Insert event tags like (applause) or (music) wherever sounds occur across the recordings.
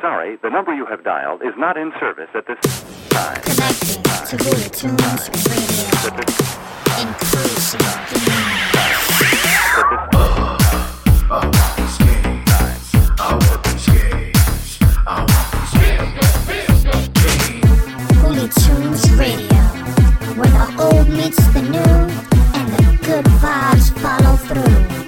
sorry, the number you have dialed is not in service at this time. Connecting to Tunes Radio. Tunes Radio, where the old meets the new and the good vibes follow through.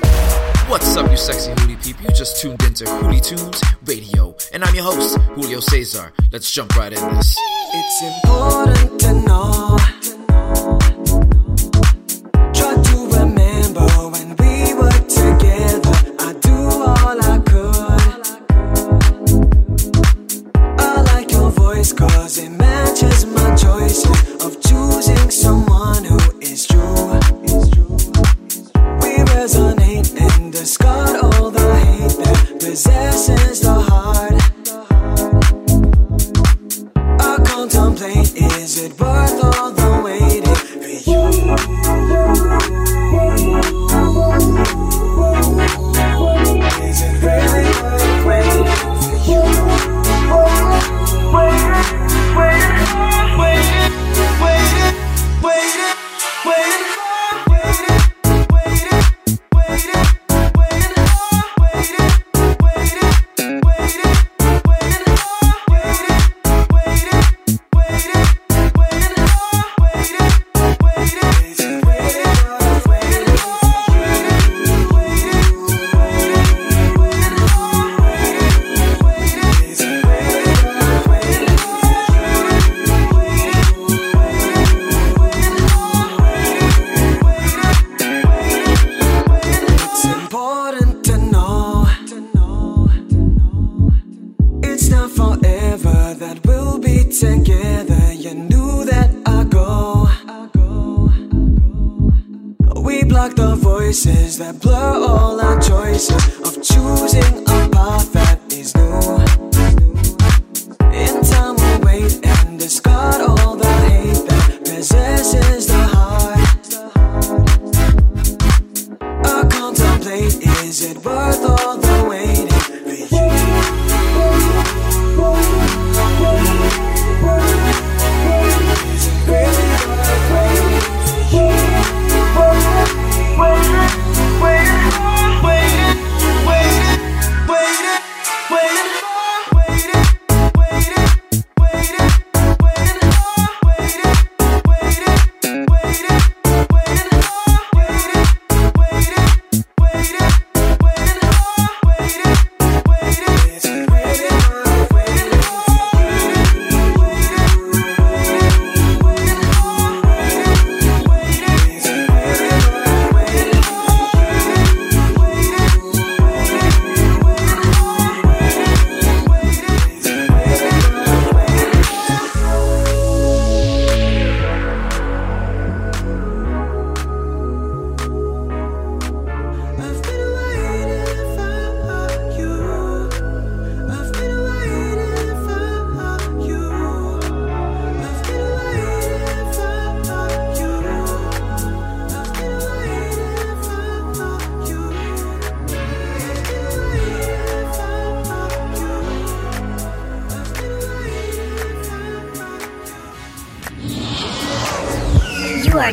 What's up, you sexy hootie peep? You just tuned into Hootie Tunes Radio and I'm your host, Julio Cesar. Let's jump right in this. It's important to know.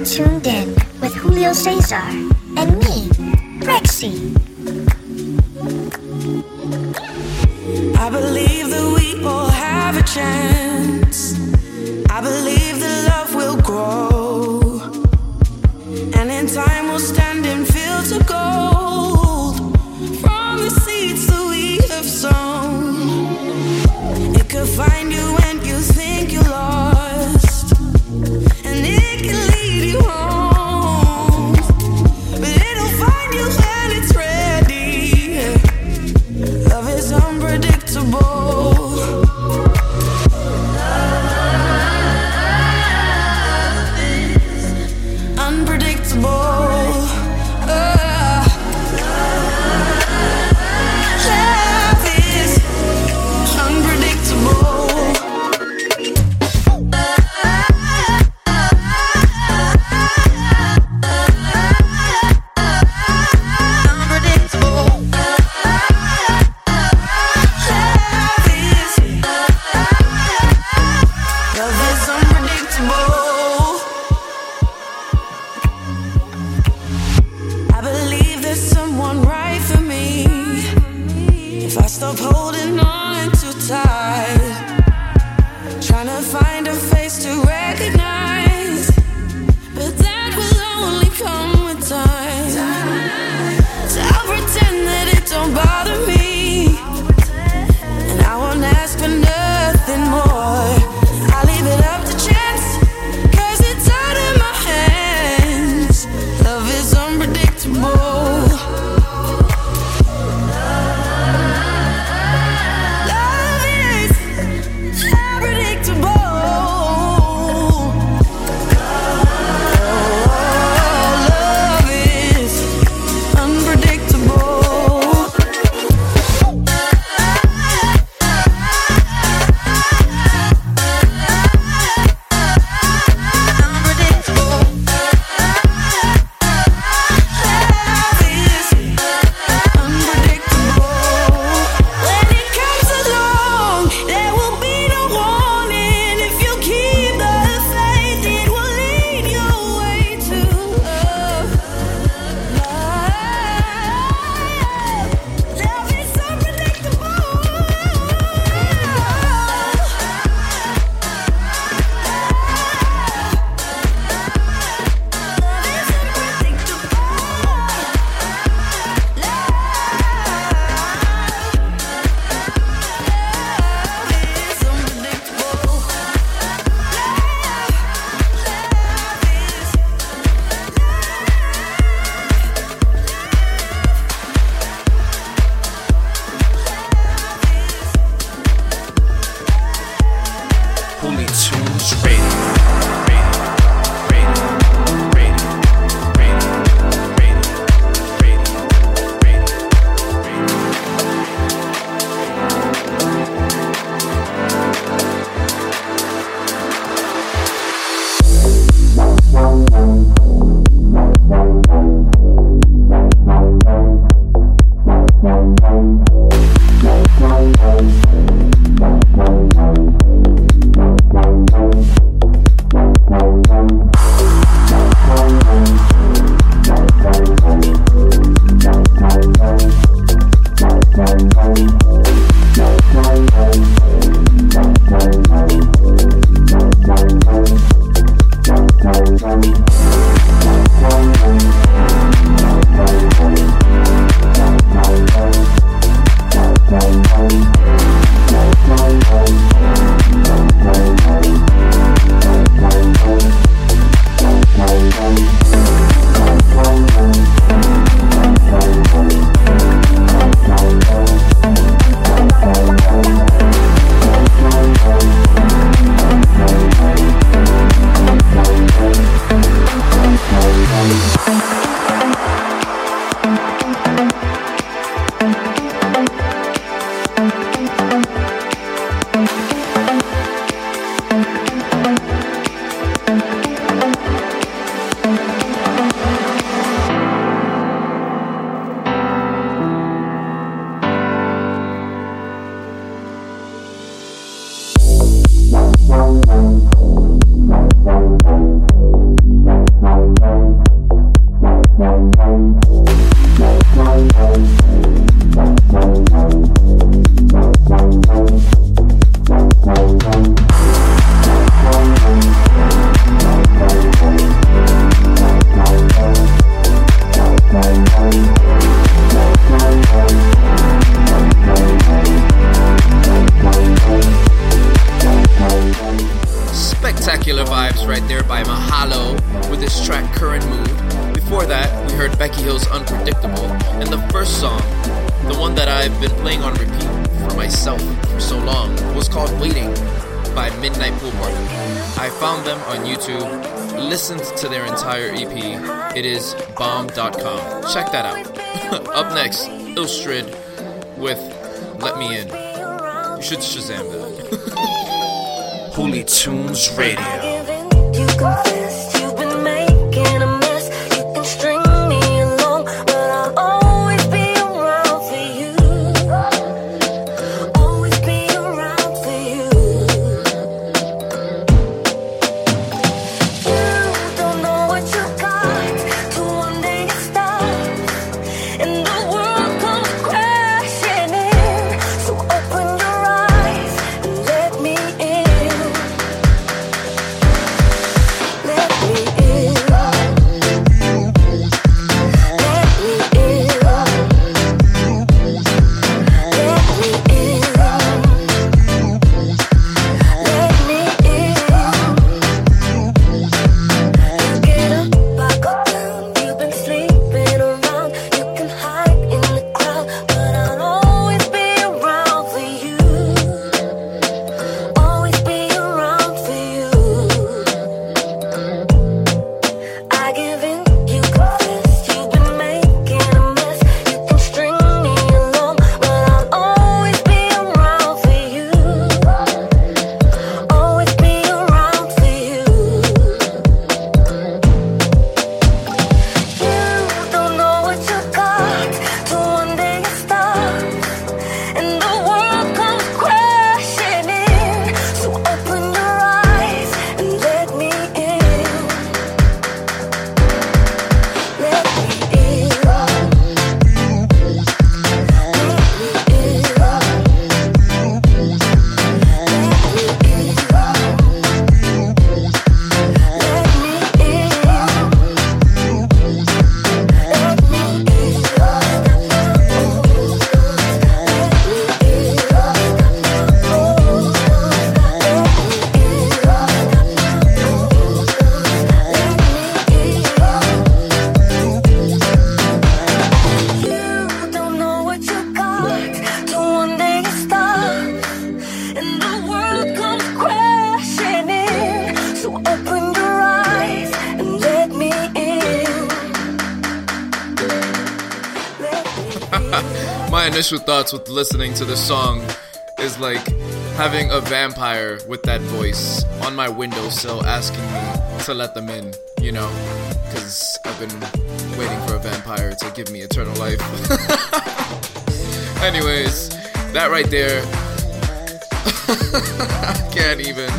tuned in with Julio Cesar and me, Rexy. my initial thoughts with listening to this song is like having a vampire with that voice on my windowsill asking me to let them in, you know? Because I've been waiting for a vampire to give me eternal life. (laughs) Anyways, that right there. (laughs) I can't even.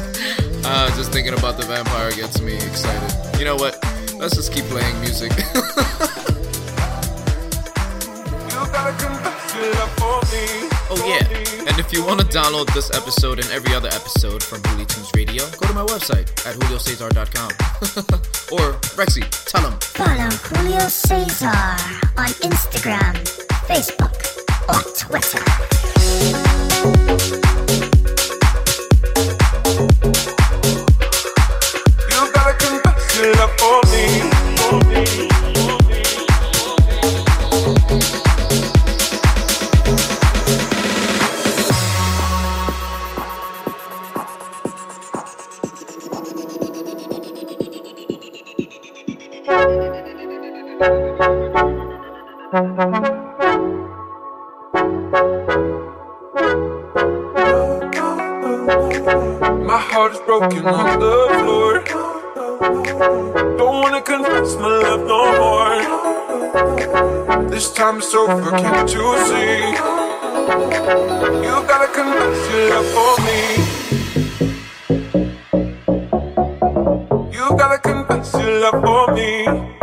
Uh, just thinking about the vampire gets me excited. You know what? Let's just keep playing music. (laughs) Oh, yeah. And if you want to download this episode and every other episode from Bully Tunes Radio, go to my website at juliocesar.com. (laughs) or, Rexy, tell them. Follow Julio Cesar on Instagram, Facebook, or Twitter. love for me.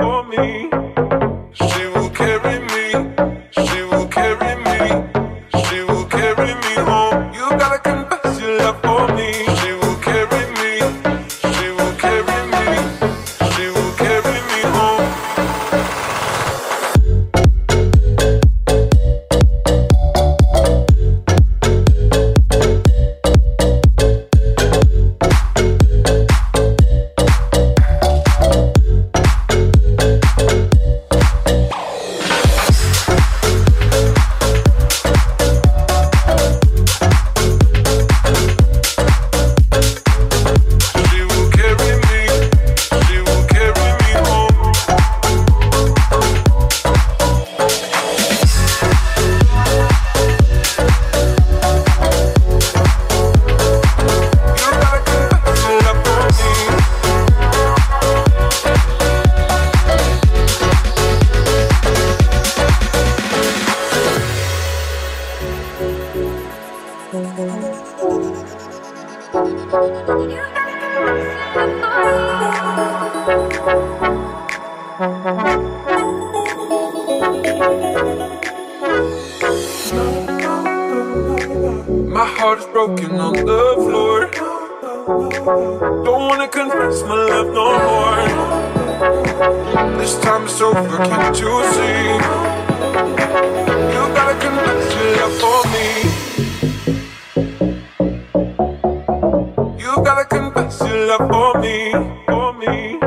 still love for me, for me.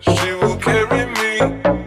She will carry me.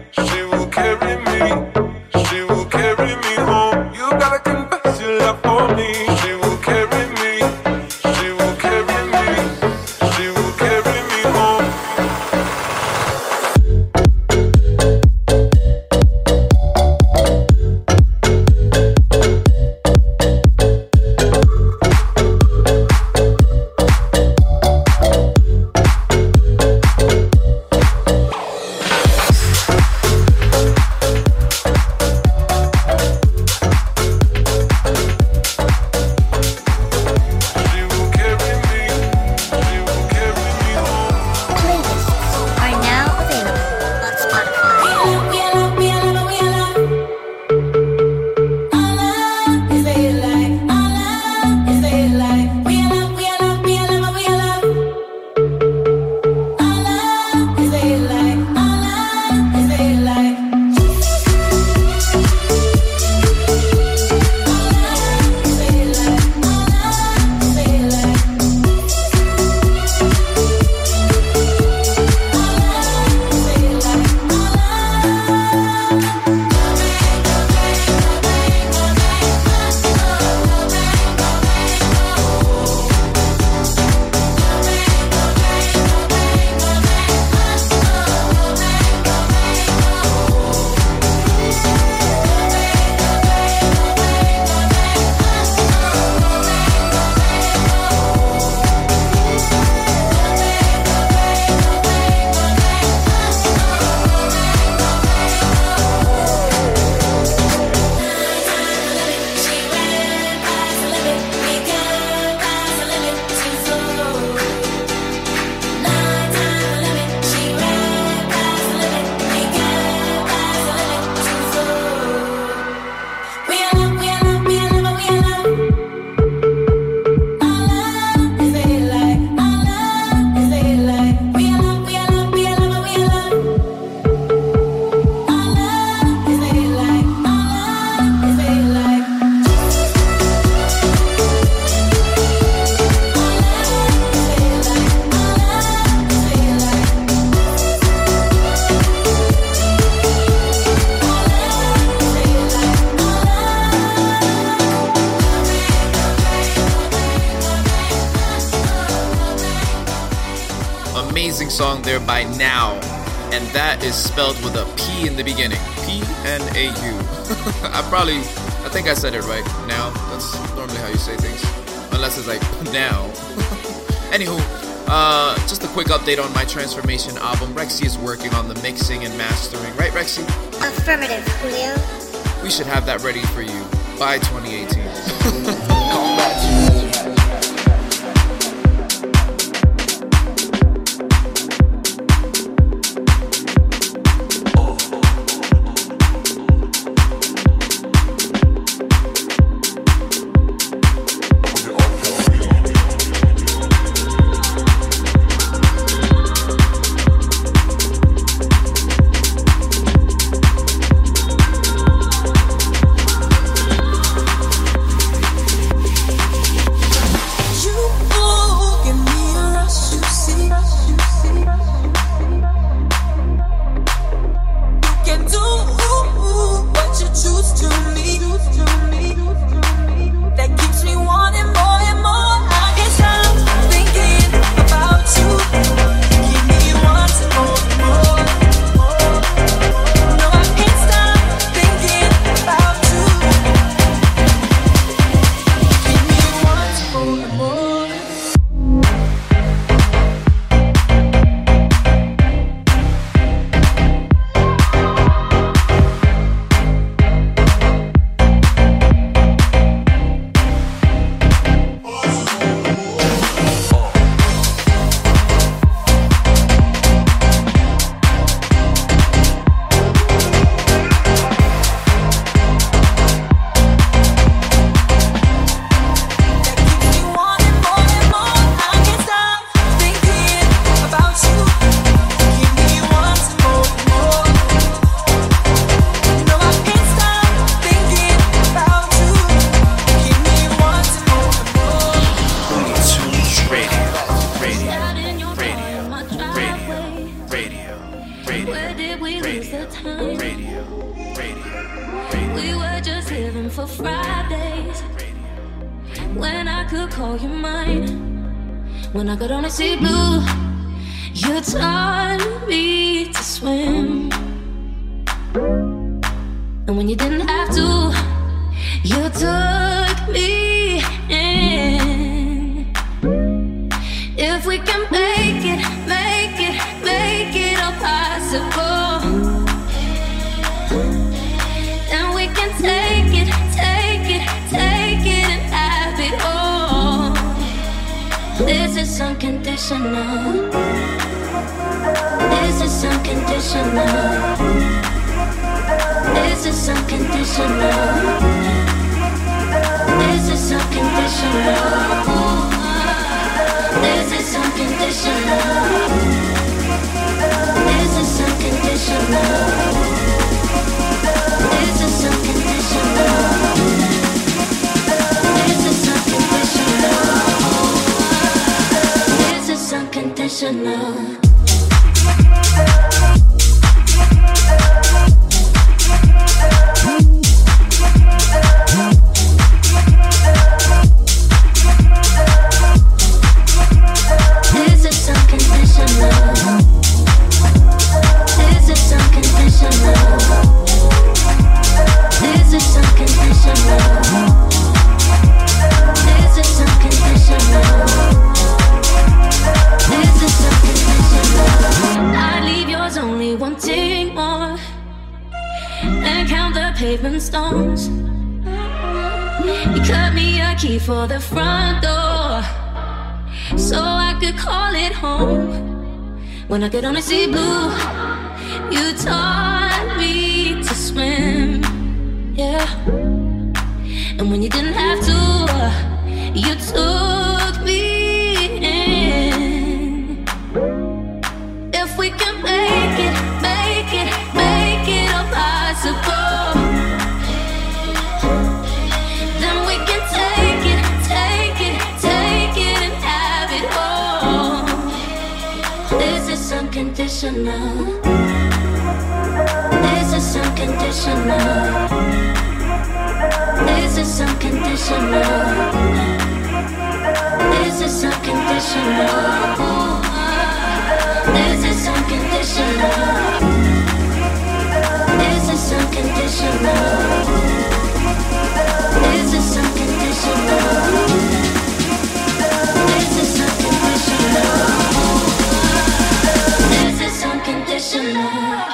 Think I said it right. Now, that's normally how you say things, unless it's like (laughs) now. (laughs) Anywho, uh, just a quick update on my transformation album. Rexy is working on the mixing and mastering, right, Rexy? Affirmative, Julio. We should have that ready for you by 2018. I could call you mine. When I could only see blue, you taught me to swim. And when you didn't have to, you took me. is unconditional. This is unconditional. This is unconditional. This is unconditional. This is unconditional. This is unconditional. professional. You cut me a key for the front door so I could call it home. When I could only see blue, you taught me to swim. Yeah. And when you didn't have to, you took. This is unconditional. This is unconditional. This is unconditional. This is unconditional. This is unconditional. This is unconditional. This is unconditional. professional.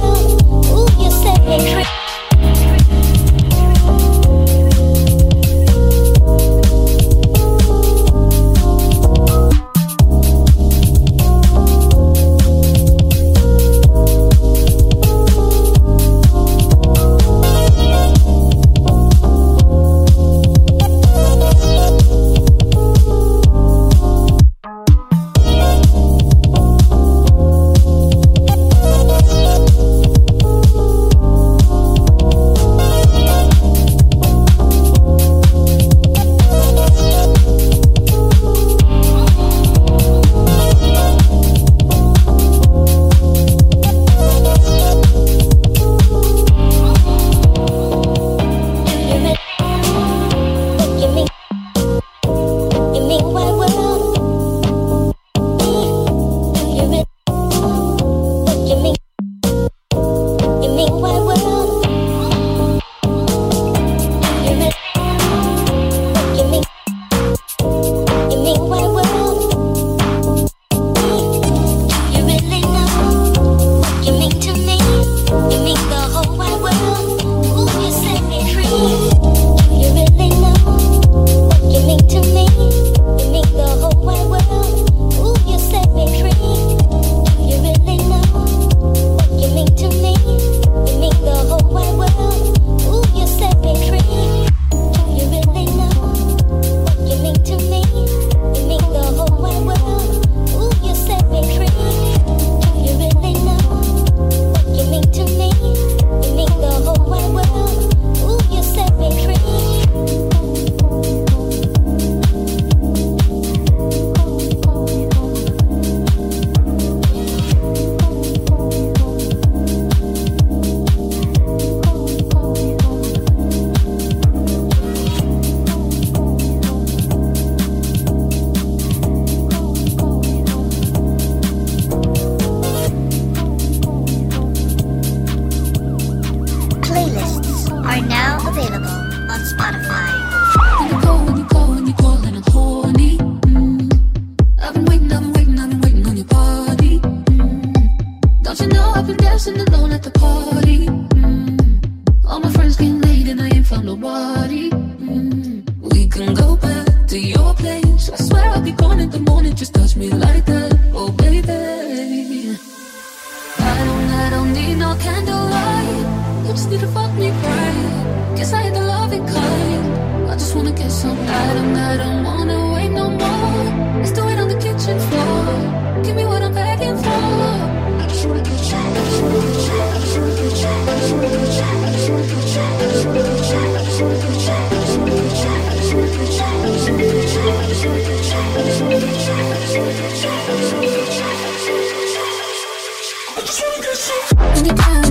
just need to fuck me right. Guess I had the loving kind. I just wanna get some Adam. I don't wanna wait no more. Let's do on the kitchen floor. Give me what I'm begging for. I just wanna get you. I just wanna get you. I just wanna get you. I just wanna get you. I just wanna get you. I just wanna get you. I just wanna get you. I just wanna get you. I just wanna get you. I just wanna get you. I just wanna get you. I just wanna get you. I just wanna get you. I just wanna get you. I just wanna get you. I just wanna get you.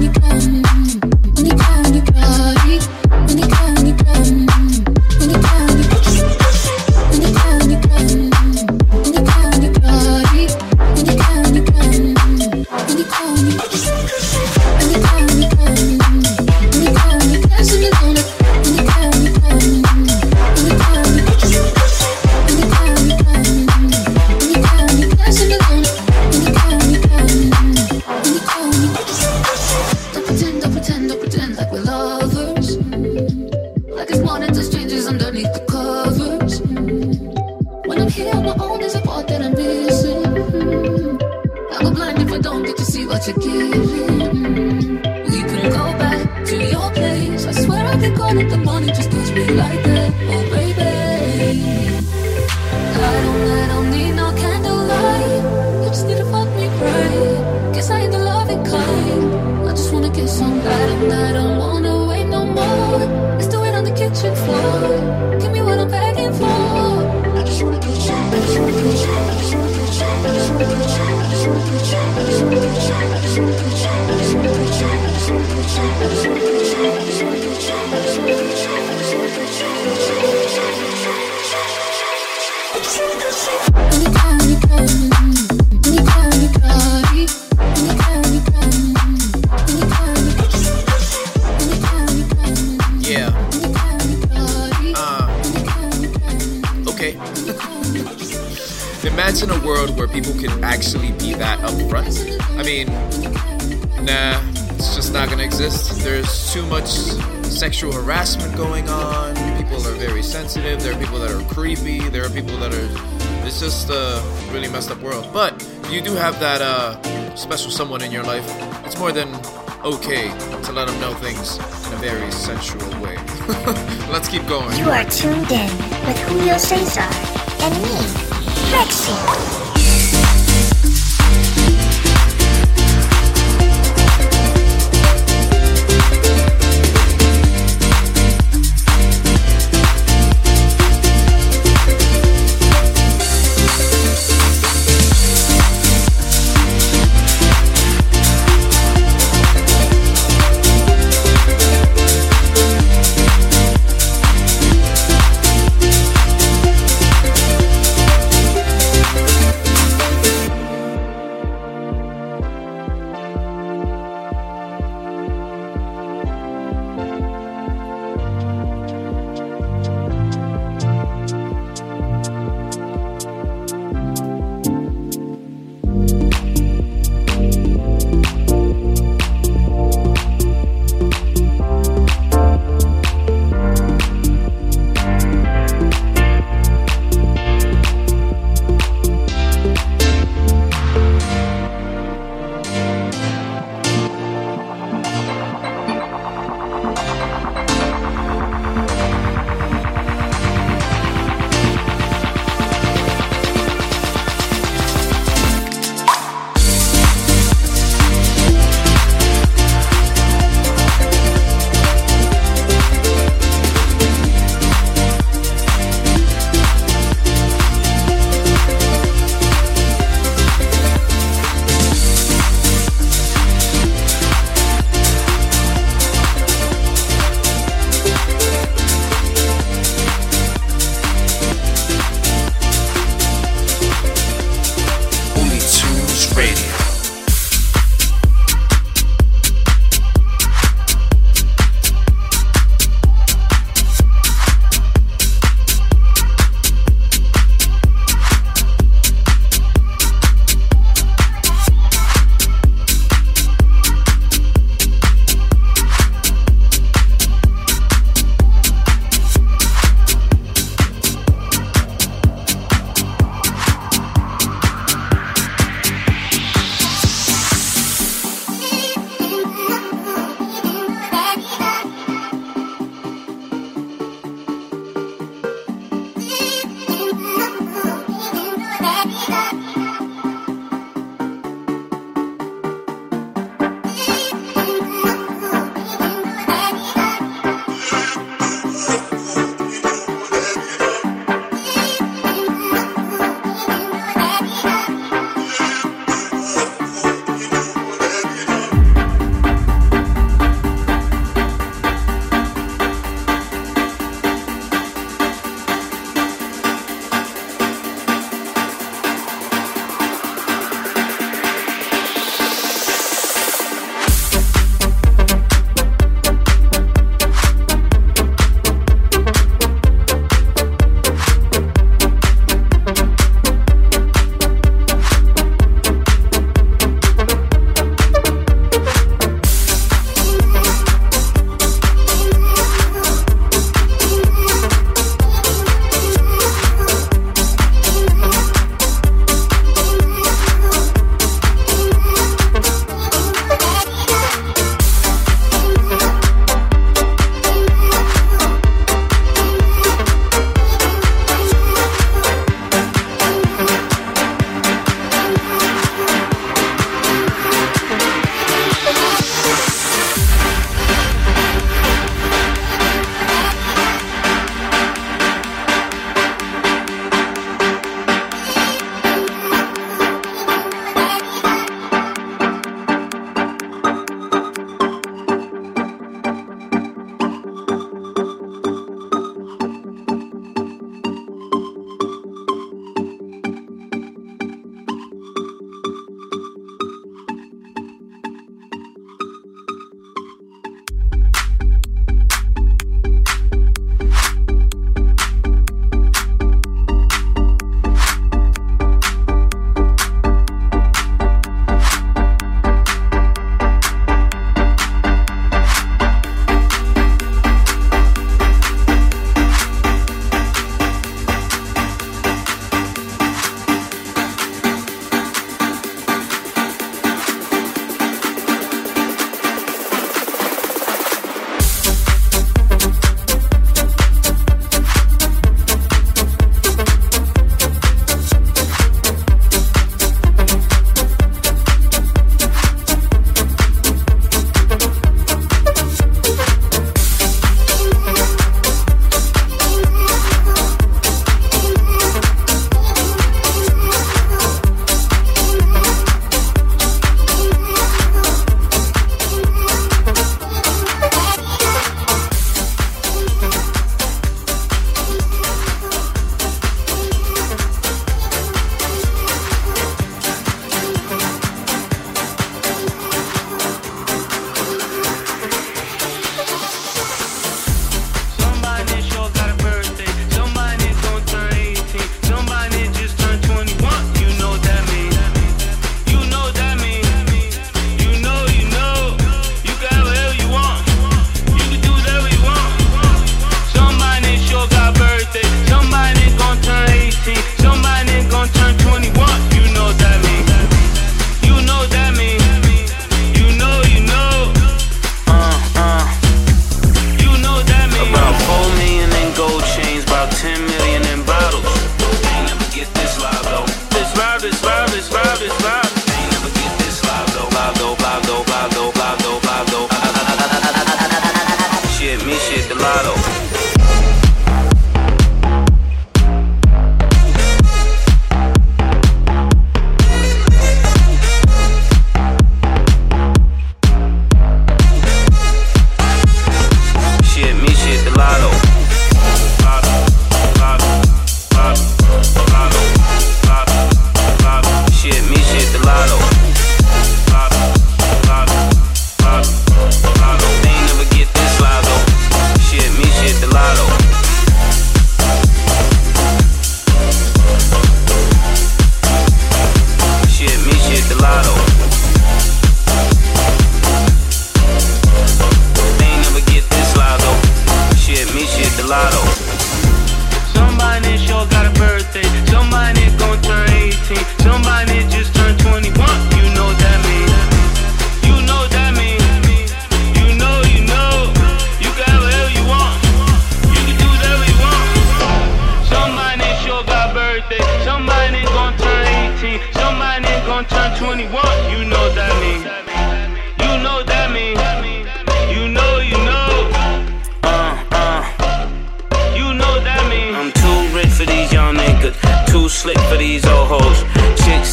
Sexual harassment going on. People are very sensitive. There are people that are creepy. There are people that are. It's just a really messed up world. But you do have that uh, special someone in your life. It's more than okay to let them know things in a very sensual way. (laughs) Let's keep going. You are tuned in with Julio Cesar and me, Rexy.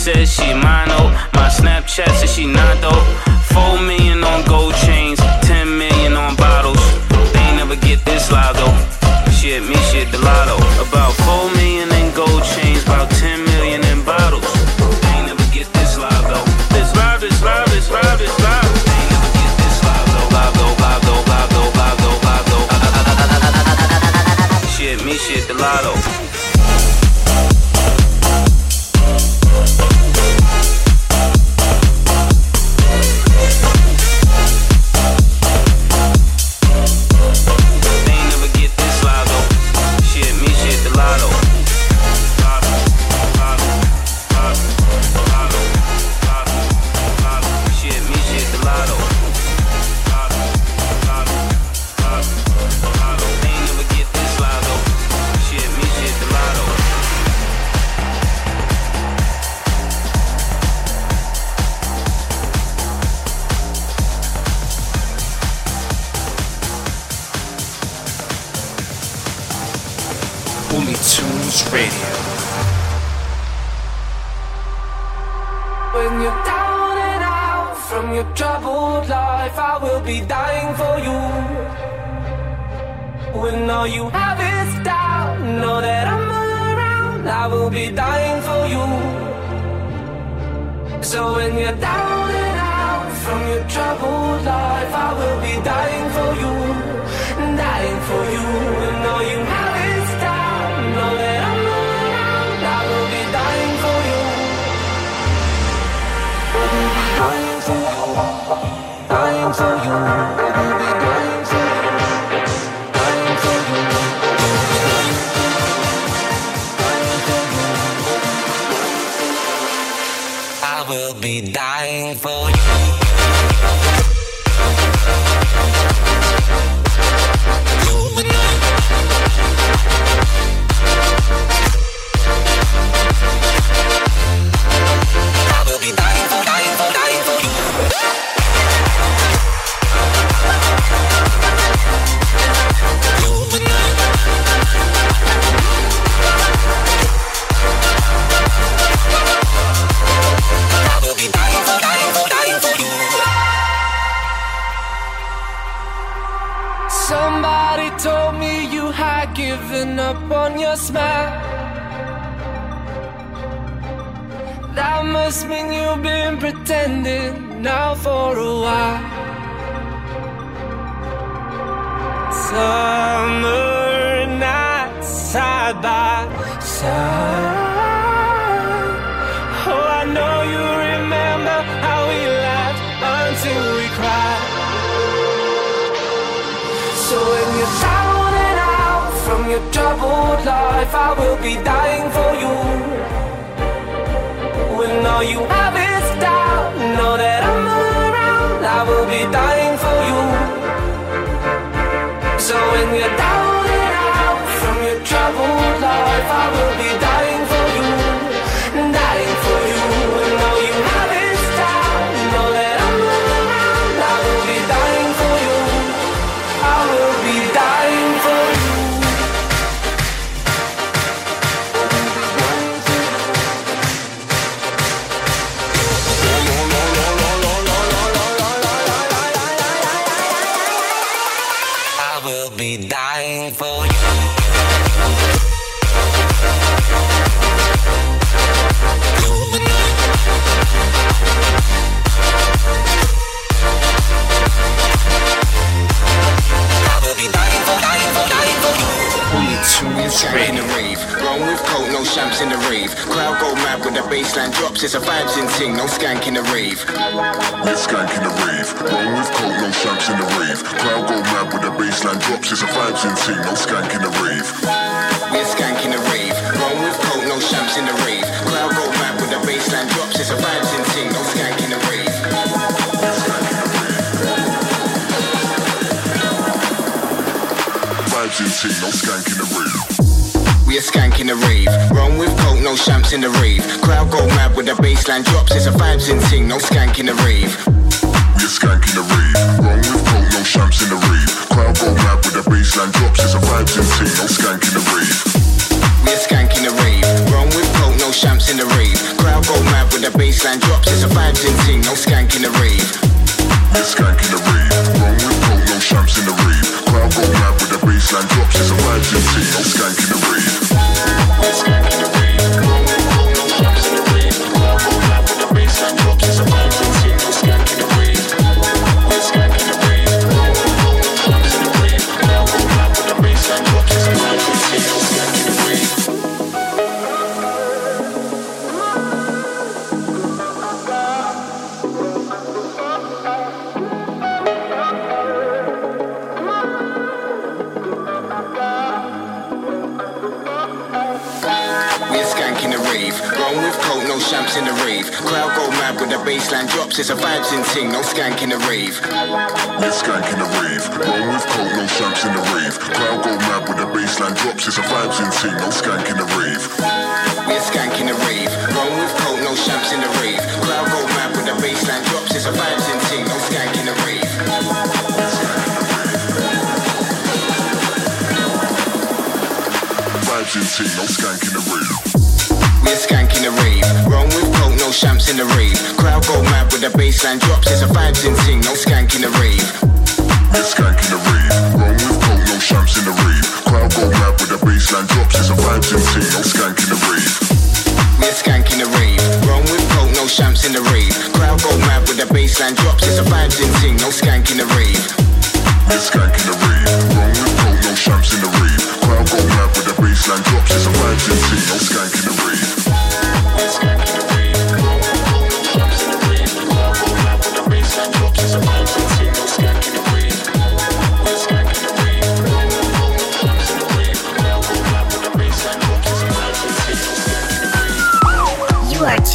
Chick says she mine,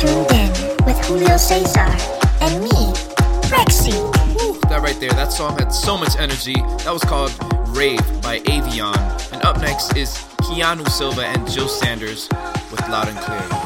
tuned in with Julio Cesar and me, Rexy. Ooh, that right there, that song had so much energy. That was called Rave by Avion. And up next is Keanu Silva and Jill Sanders with Loud and Clear.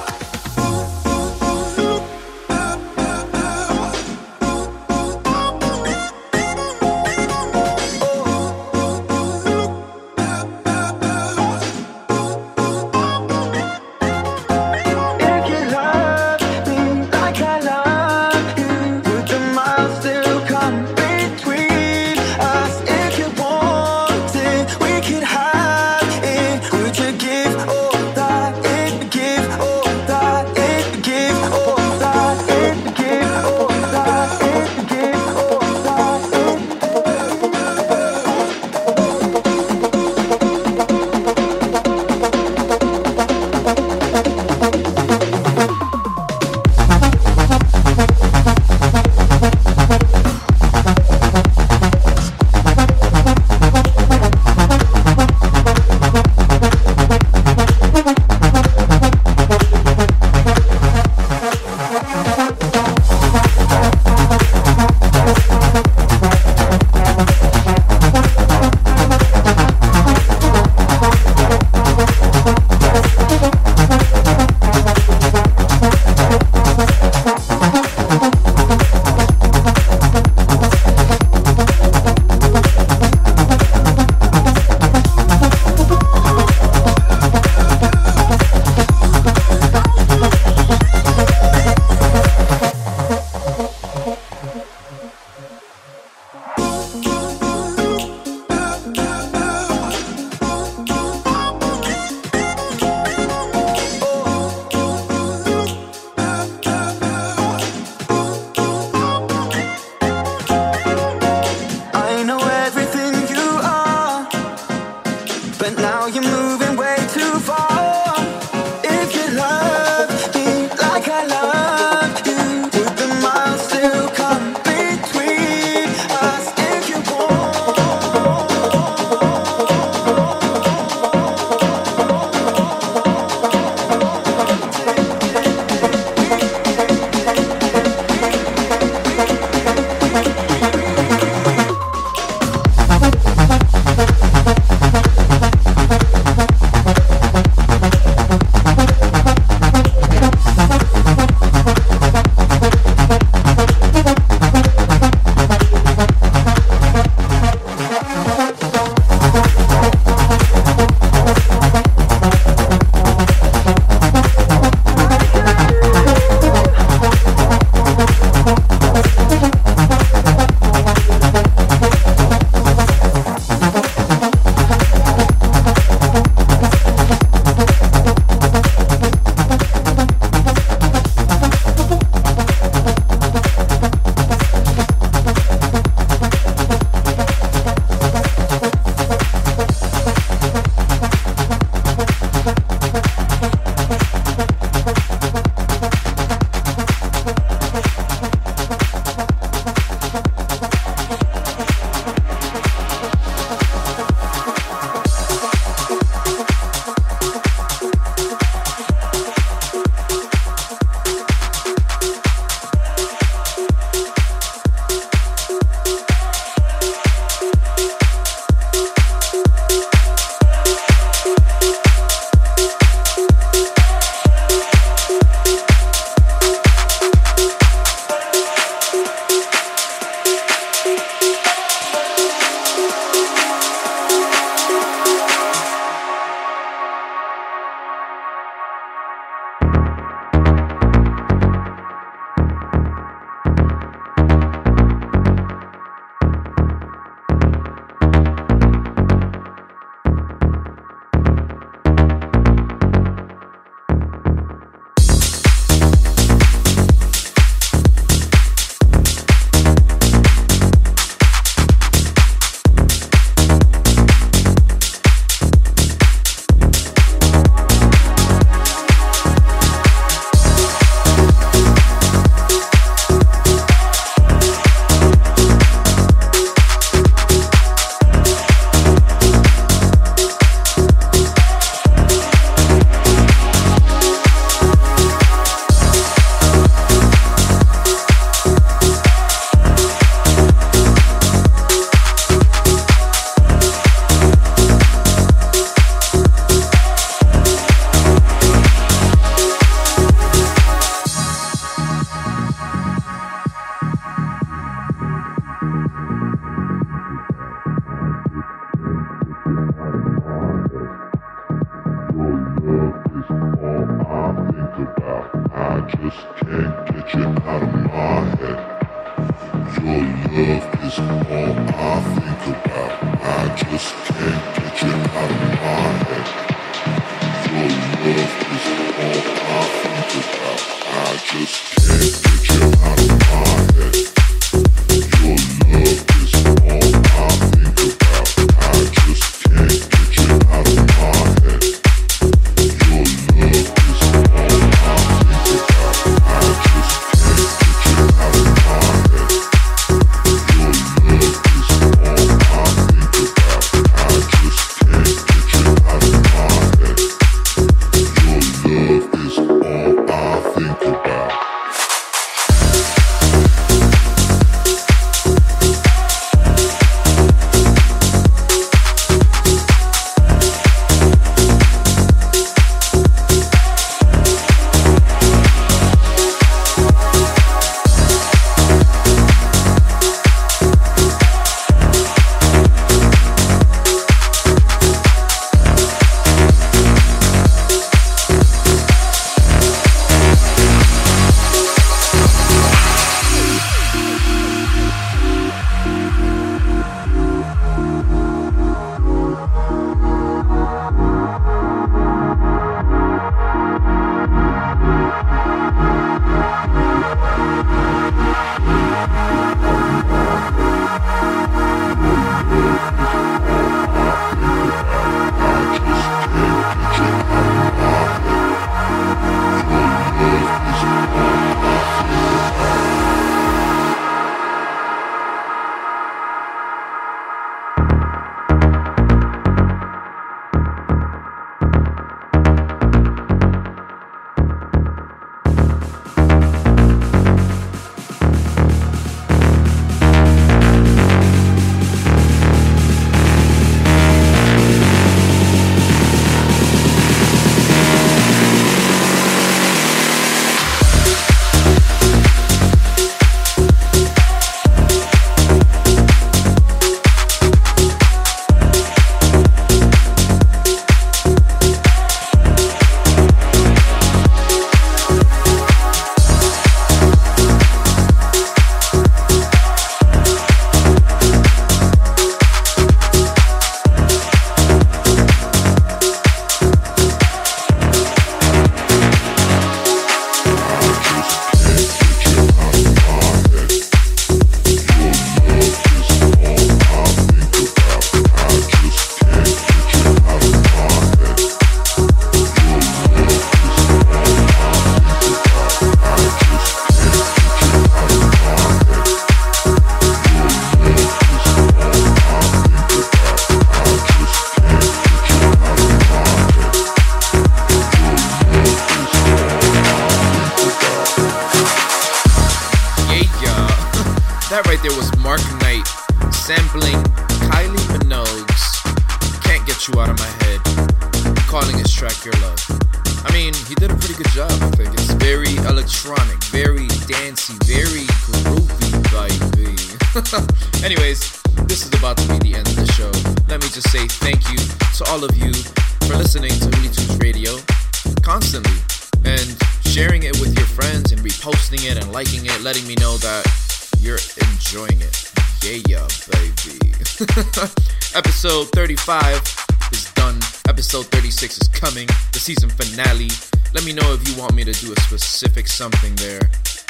35 is done. Episode 36 is coming. The season finale. Let me know if you want me to do a specific something there.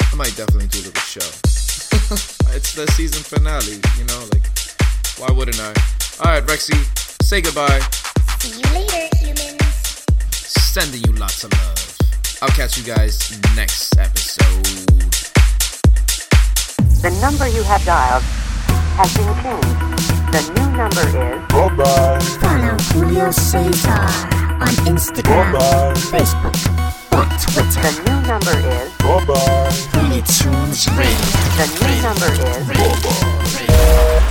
I might definitely do a little show. (laughs) it's the season finale, you know, like, why wouldn't I? Alright, Rexy, say goodbye. See you later, humans. Sending you lots of love. I'll catch you guys next episode. The number you have dialed has been changed. The new number is Bye bye. Follow Julio Cesar on Instagram, Bye-bye. Facebook, or Twitter. the new number is Bye bye. Looney Tunes Radio. the new number is Bye bye.